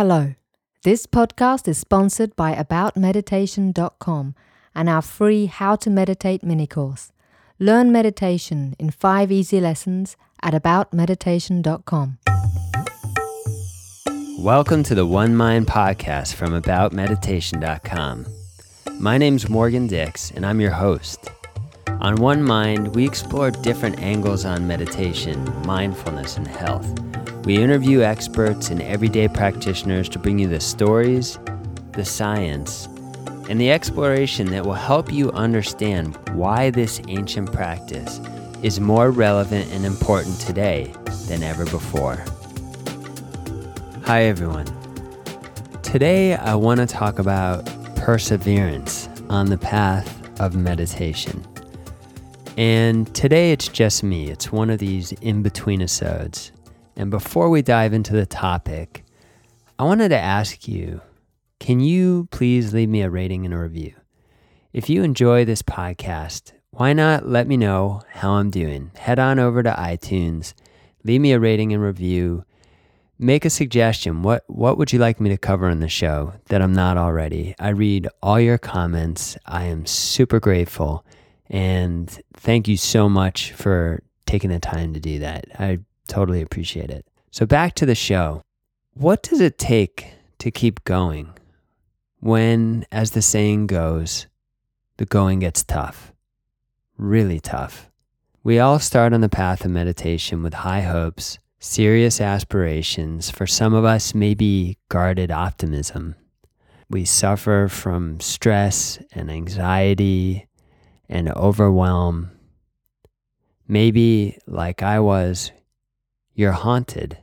Hello. This podcast is sponsored by AboutMeditation.com and our free How to Meditate mini course. Learn meditation in five easy lessons at AboutMeditation.com. Welcome to the One Mind podcast from AboutMeditation.com. My name's Morgan Dix, and I'm your host. On One Mind, we explore different angles on meditation, mindfulness, and health. We interview experts and everyday practitioners to bring you the stories, the science, and the exploration that will help you understand why this ancient practice is more relevant and important today than ever before. Hi, everyone. Today, I want to talk about perseverance on the path of meditation. And today, it's just me. It's one of these in between episodes. And before we dive into the topic, I wanted to ask you can you please leave me a rating and a review? If you enjoy this podcast, why not let me know how I'm doing? Head on over to iTunes, leave me a rating and review. Make a suggestion. What what would you like me to cover in the show that I'm not already? I read all your comments. I am super grateful and thank you so much for taking the time to do that. I Totally appreciate it. So, back to the show. What does it take to keep going when, as the saying goes, the going gets tough? Really tough. We all start on the path of meditation with high hopes, serious aspirations. For some of us, maybe guarded optimism. We suffer from stress and anxiety and overwhelm. Maybe, like I was, you're haunted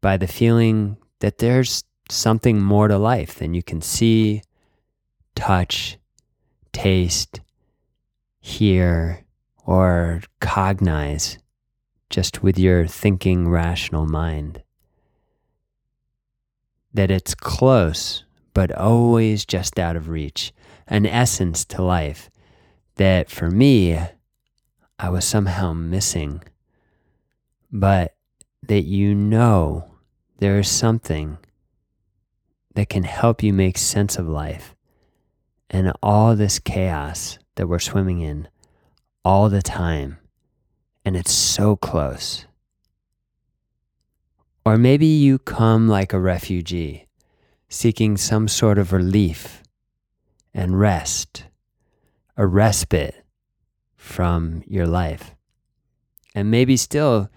by the feeling that there's something more to life than you can see, touch, taste, hear, or cognize just with your thinking, rational mind. That it's close, but always just out of reach, an essence to life that for me, I was somehow missing. But that you know there is something that can help you make sense of life and all this chaos that we're swimming in all the time. And it's so close. Or maybe you come like a refugee, seeking some sort of relief and rest, a respite from your life. And maybe still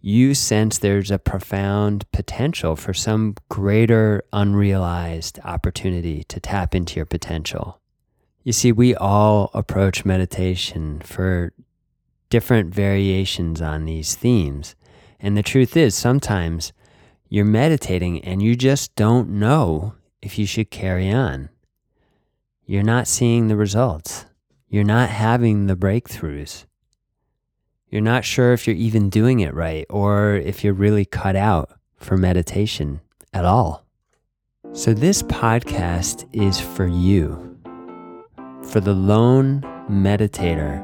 you sense there's a profound potential for some greater unrealized opportunity to tap into your potential. You see, we all approach meditation for different variations on these themes. And the truth is, sometimes you're meditating and you just don't know if you should carry on. You're not seeing the results, you're not having the breakthroughs. You're not sure if you're even doing it right or if you're really cut out for meditation at all. So, this podcast is for you, for the lone meditator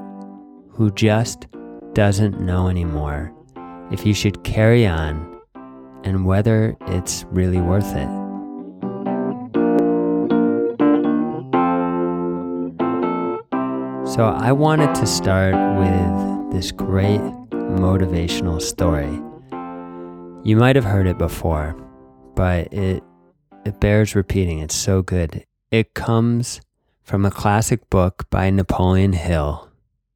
who just doesn't know anymore if you should carry on and whether it's really worth it. So, I wanted to start with this great motivational story. You might have heard it before, but it it bears repeating. It's so good. It comes from a classic book by Napoleon Hill,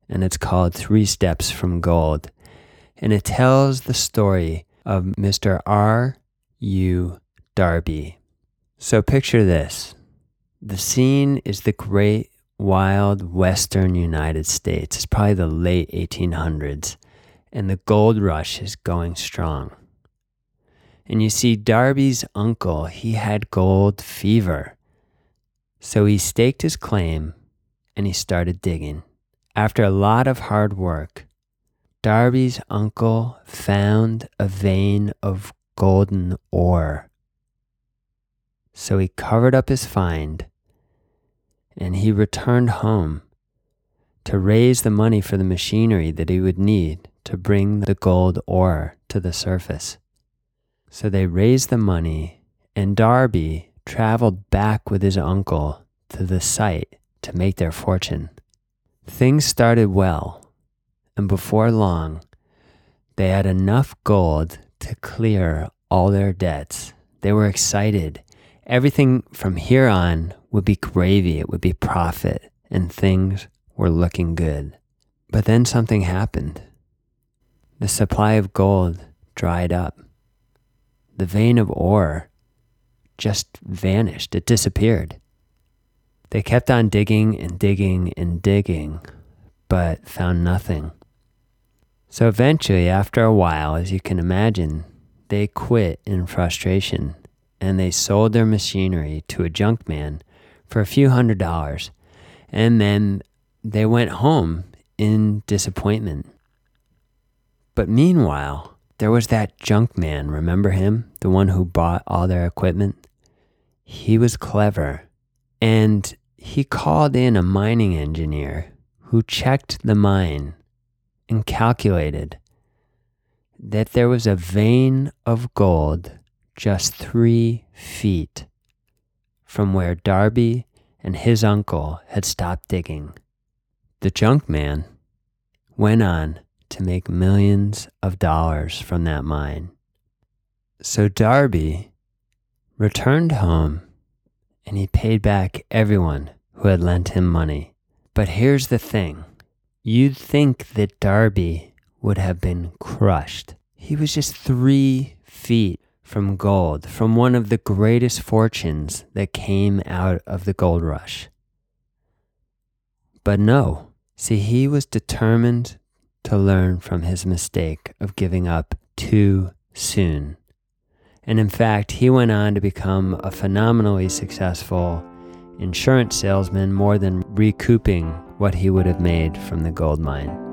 and it's called Three Steps from Gold. And it tells the story of Mr. R. U. Darby. So picture this. The scene is the great wild western United States. It's probably the late 1800s, and the gold rush is going strong. And you see, Darby's uncle, he had gold fever. So he staked his claim and he started digging. After a lot of hard work, Darby's uncle found a vein of golden ore. So he covered up his find and he returned home to raise the money for the machinery that he would need to bring the gold ore to the surface. So they raised the money and Darby traveled back with his uncle to the site to make their fortune. Things started well, and before long, they had enough gold to clear all their debts. They were excited. Everything from here on would be gravy, it would be profit, and things were looking good. But then something happened. The supply of gold dried up. The vein of ore just vanished, it disappeared. They kept on digging and digging and digging, but found nothing. So eventually, after a while, as you can imagine, they quit in frustration and they sold their machinery to a junk man for a few hundred dollars. And then they went home in disappointment. But meanwhile, there was that junk man, remember him? The one who bought all their equipment? He was clever. And he called in a mining engineer who checked the mine and calculated that there was a vein of gold just three feet from where Darby and his uncle had stopped digging. The junk man went on to make millions of dollars from that mine. So Darby returned home and he paid back everyone who had lent him money. But here's the thing you'd think that Darby would have been crushed. He was just three feet from gold, from one of the greatest fortunes that came out of the gold rush. But no, see, he was determined to learn from his mistake of giving up too soon. And in fact, he went on to become a phenomenally successful insurance salesman more than recouping what he would have made from the gold mine.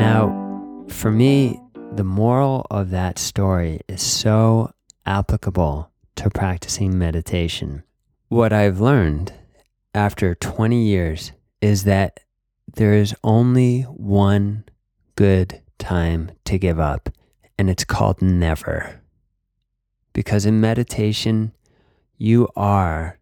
Now, for me, the moral of that story is so applicable to practicing meditation. What I've learned after 20 years is that there is only one good time to give up, and it's called never. Because in meditation, you are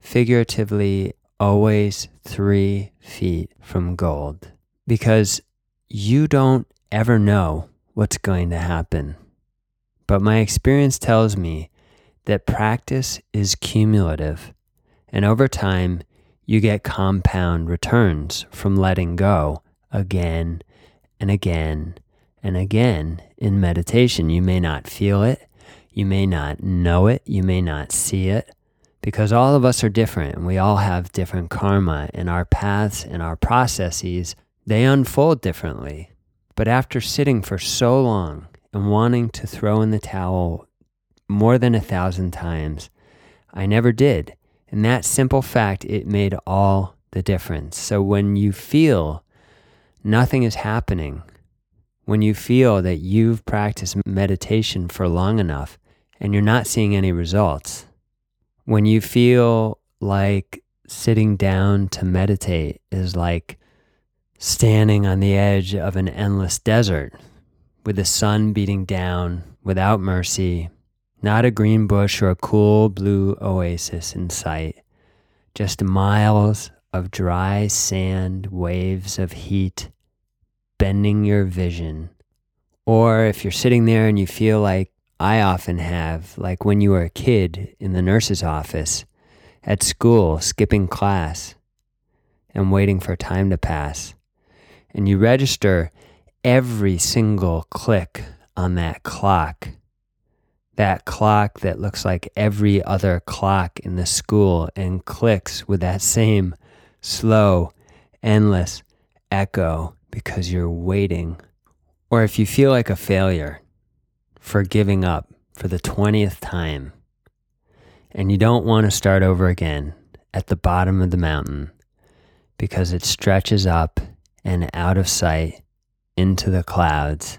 figuratively always three feet from gold. Because you don't ever know what's going to happen. But my experience tells me that practice is cumulative, and over time, you get compound returns from letting go again and again and again in meditation. You may not feel it, you may not know it, you may not see it, because all of us are different and we all have different karma, and our paths and our processes they unfold differently. But after sitting for so long and wanting to throw in the towel more than a thousand times, I never did. And that simple fact, it made all the difference. So when you feel nothing is happening, when you feel that you've practiced meditation for long enough and you're not seeing any results, when you feel like sitting down to meditate is like standing on the edge of an endless desert with the sun beating down without mercy, not a green bush or a cool blue oasis in sight, just miles of dry sand, waves of heat bending your vision. Or if you're sitting there and you feel like I often have, like when you were a kid in the nurse's office, at school, skipping class and waiting for time to pass and you register every single click on that clock. That clock that looks like every other clock in the school and clicks with that same slow, endless echo because you're waiting. Or if you feel like a failure for giving up for the 20th time and you don't want to start over again at the bottom of the mountain because it stretches up and out of sight into the clouds.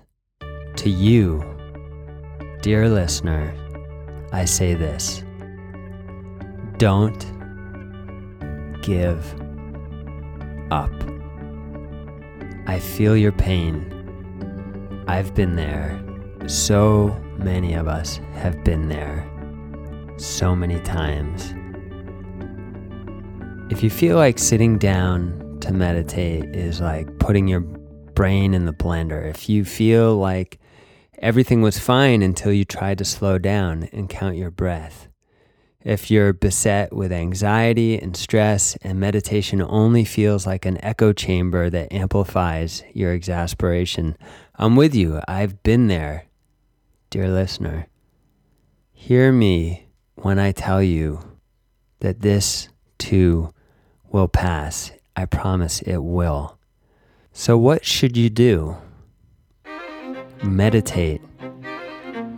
To you, dear listener, I say this don't give up. I feel your pain, I've been there. So many of us have been there so many times. If you feel like sitting down to meditate is like putting your brain in the blender, if you feel like everything was fine until you tried to slow down and count your breath, if you're beset with anxiety and stress and meditation only feels like an echo chamber that amplifies your exasperation, I'm with you. I've been there, dear listener. Hear me when I tell you that this too will pass. I promise it will. So, what should you do? Meditate.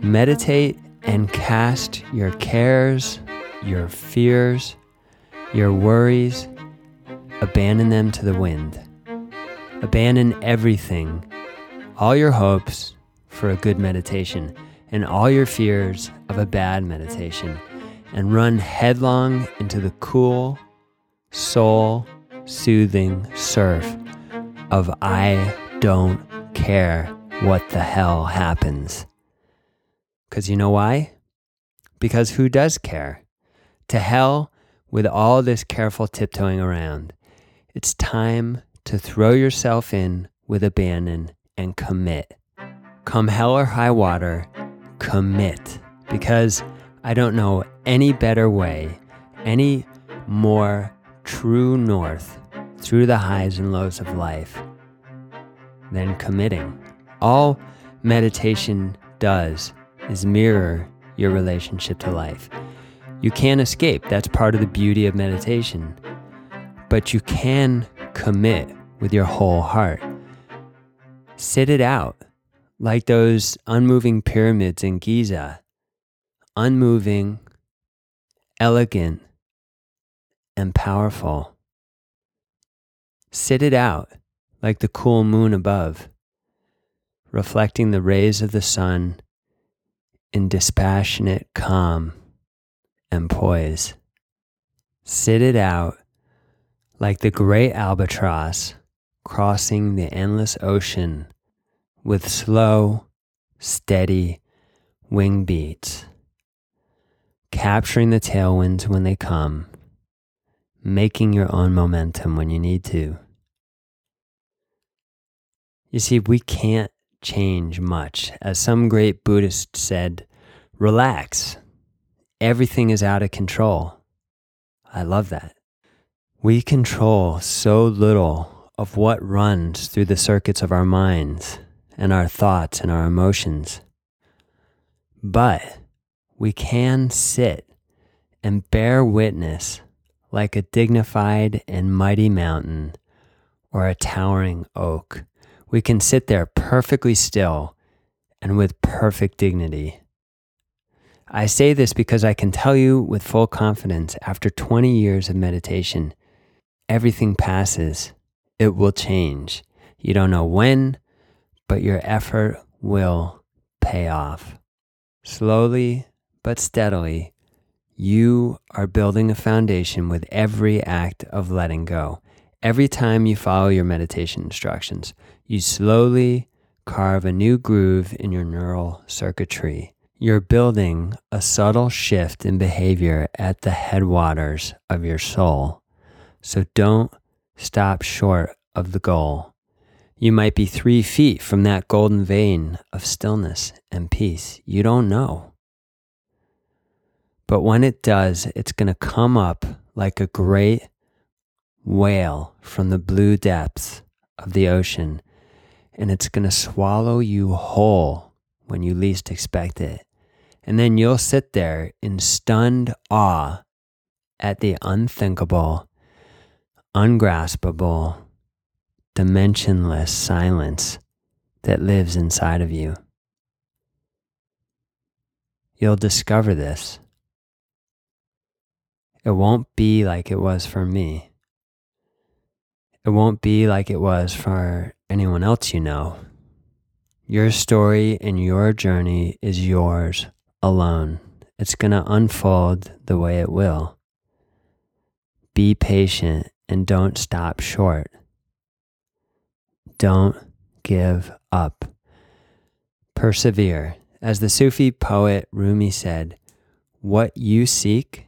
Meditate and cast your cares, your fears, your worries, abandon them to the wind. Abandon everything, all your hopes for a good meditation, and all your fears of a bad meditation, and run headlong into the cool, soul soothing surf of I don't care what the hell happens. Because you know why? Because who does care? To hell with all this careful tiptoeing around. It's time to throw yourself in with abandon and commit. Come hell or high water, commit. Because I don't know any better way, any more true north through the highs and lows of life than committing. All meditation does is mirror your relationship to life. You can't escape, that's part of the beauty of meditation. But you can commit with your whole heart. Sit it out like those unmoving pyramids in Giza. Unmoving, elegant, and powerful. Sit it out like the cool moon above, reflecting the rays of the sun in dispassionate calm and poise. Sit it out like the great albatross crossing the endless ocean with slow, steady wing beats, capturing the tailwinds when they come making your own momentum when you need to. You see, we can't change much. As some great Buddhist said, relax. Everything is out of control. I love that. We control so little of what runs through the circuits of our minds and our thoughts and our emotions. But we can sit and bear witness like a dignified and mighty mountain or a towering oak. We can sit there perfectly still and with perfect dignity. I say this because I can tell you with full confidence after 20 years of meditation, everything passes. It will change. You don't know when, but your effort will pay off. Slowly but steadily, you are building a foundation with every act of letting go. Every time you follow your meditation instructions, you slowly carve a new groove in your neural circuitry. You're building a subtle shift in behavior at the headwaters of your soul. So don't stop short of the goal. You might be three feet from that golden vein of stillness and peace. You don't know. But when it does, it's going to come up like a great whale from the blue depths of the ocean, and it's going to swallow you whole when you least expect it. And then you'll sit there in stunned awe at the unthinkable, ungraspable, dimensionless silence that lives inside of you. You'll discover this it won't be like it was for me. It won't be like it was for anyone else you know. Your story and your journey is yours alone. It's going to unfold the way it will. Be patient and don't stop short. Don't give up. Persevere. As the Sufi poet Rumi said, what you seek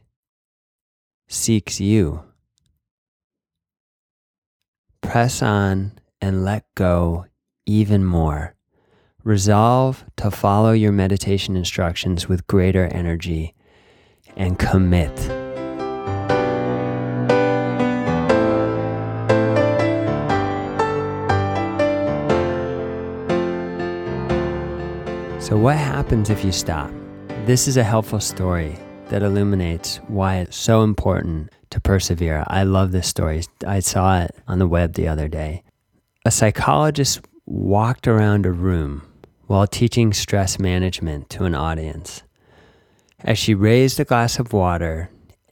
seeks you. Press on and let go even more. Resolve to follow your meditation instructions with greater energy and commit. So, what happens if you stop? This is a helpful story that illuminates why it's so important to persevere. I love this story. I saw it on the web the other day. A psychologist walked around a room while teaching stress management to an audience. As she raised a glass of water,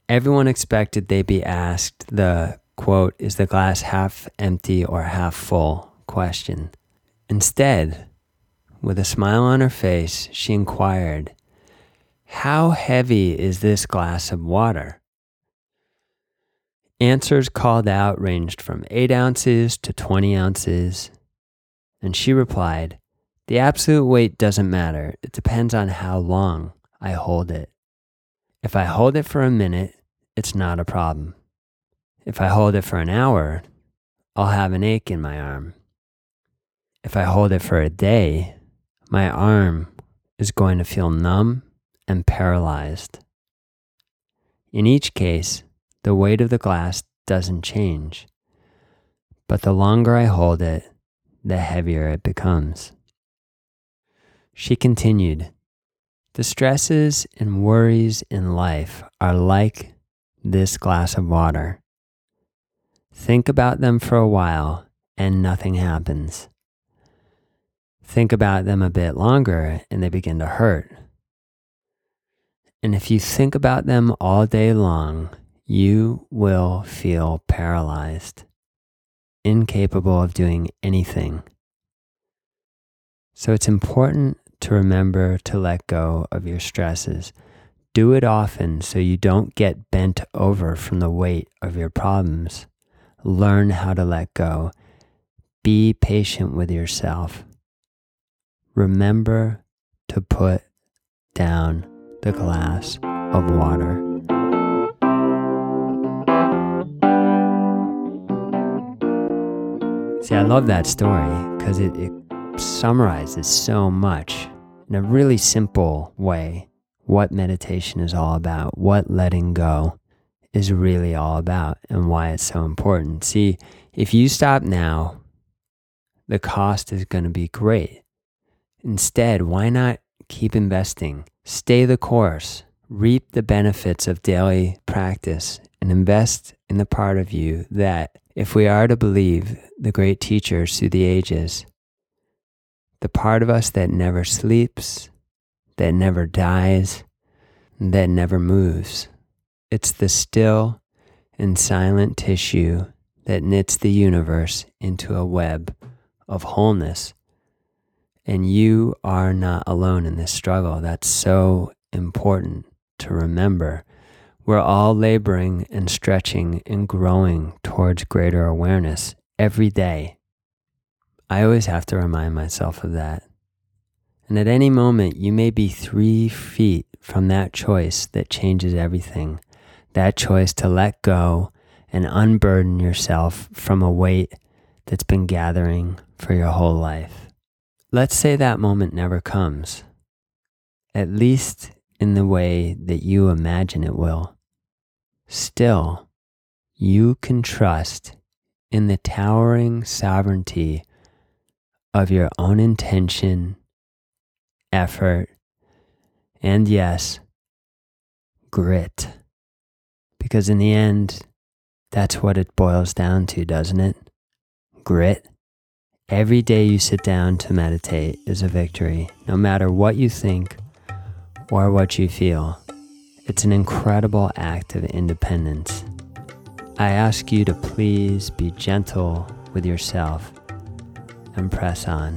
everyone expected they'd be asked the quote, is the glass half empty or half full question. Instead, with a smile on her face, she inquired, How heavy is this glass of water? Answers called out ranged from 8 ounces to 20 ounces, and she replied, The absolute weight doesn't matter. It depends on how long I hold it. If I hold it for a minute, it's not a problem. If I hold it for an hour, I'll have an ache in my arm. If I hold it for a day, my arm is going to feel numb and paralyzed. In each case, the weight of the glass doesn't change, but the longer I hold it, the heavier it becomes. She continued, The stresses and worries in life are like this glass of water. Think about them for a while and nothing happens think about them a bit longer and they begin to hurt. And if you think about them all day long, you will feel paralyzed, incapable of doing anything. So it's important to remember to let go of your stresses. Do it often so you don't get bent over from the weight of your problems. Learn how to let go. Be patient with yourself remember to put down the glass of water. See, I love that story because it, it summarizes so much in a really simple way what meditation is all about, what letting go is really all about, and why it's so important. See, if you stop now, the cost is going to be great. Instead, why not keep investing? Stay the course, reap the benefits of daily practice, and invest in the part of you that, if we are to believe the great teachers through the ages, the part of us that never sleeps, that never dies, that never moves. It's the still and silent tissue that knits the universe into a web of wholeness and you are not alone in this struggle. That's so important to remember. We're all laboring and stretching and growing towards greater awareness every day. I always have to remind myself of that. And at any moment, you may be three feet from that choice that changes everything. That choice to let go and unburden yourself from a weight that's been gathering for your whole life. Let's say that moment never comes, at least in the way that you imagine it will. Still, you can trust in the towering sovereignty of your own intention, effort, and yes, grit. Because in the end, that's what it boils down to, doesn't it? Grit. Every day you sit down to meditate is a victory, no matter what you think or what you feel. It's an incredible act of independence. I ask you to please be gentle with yourself and press on.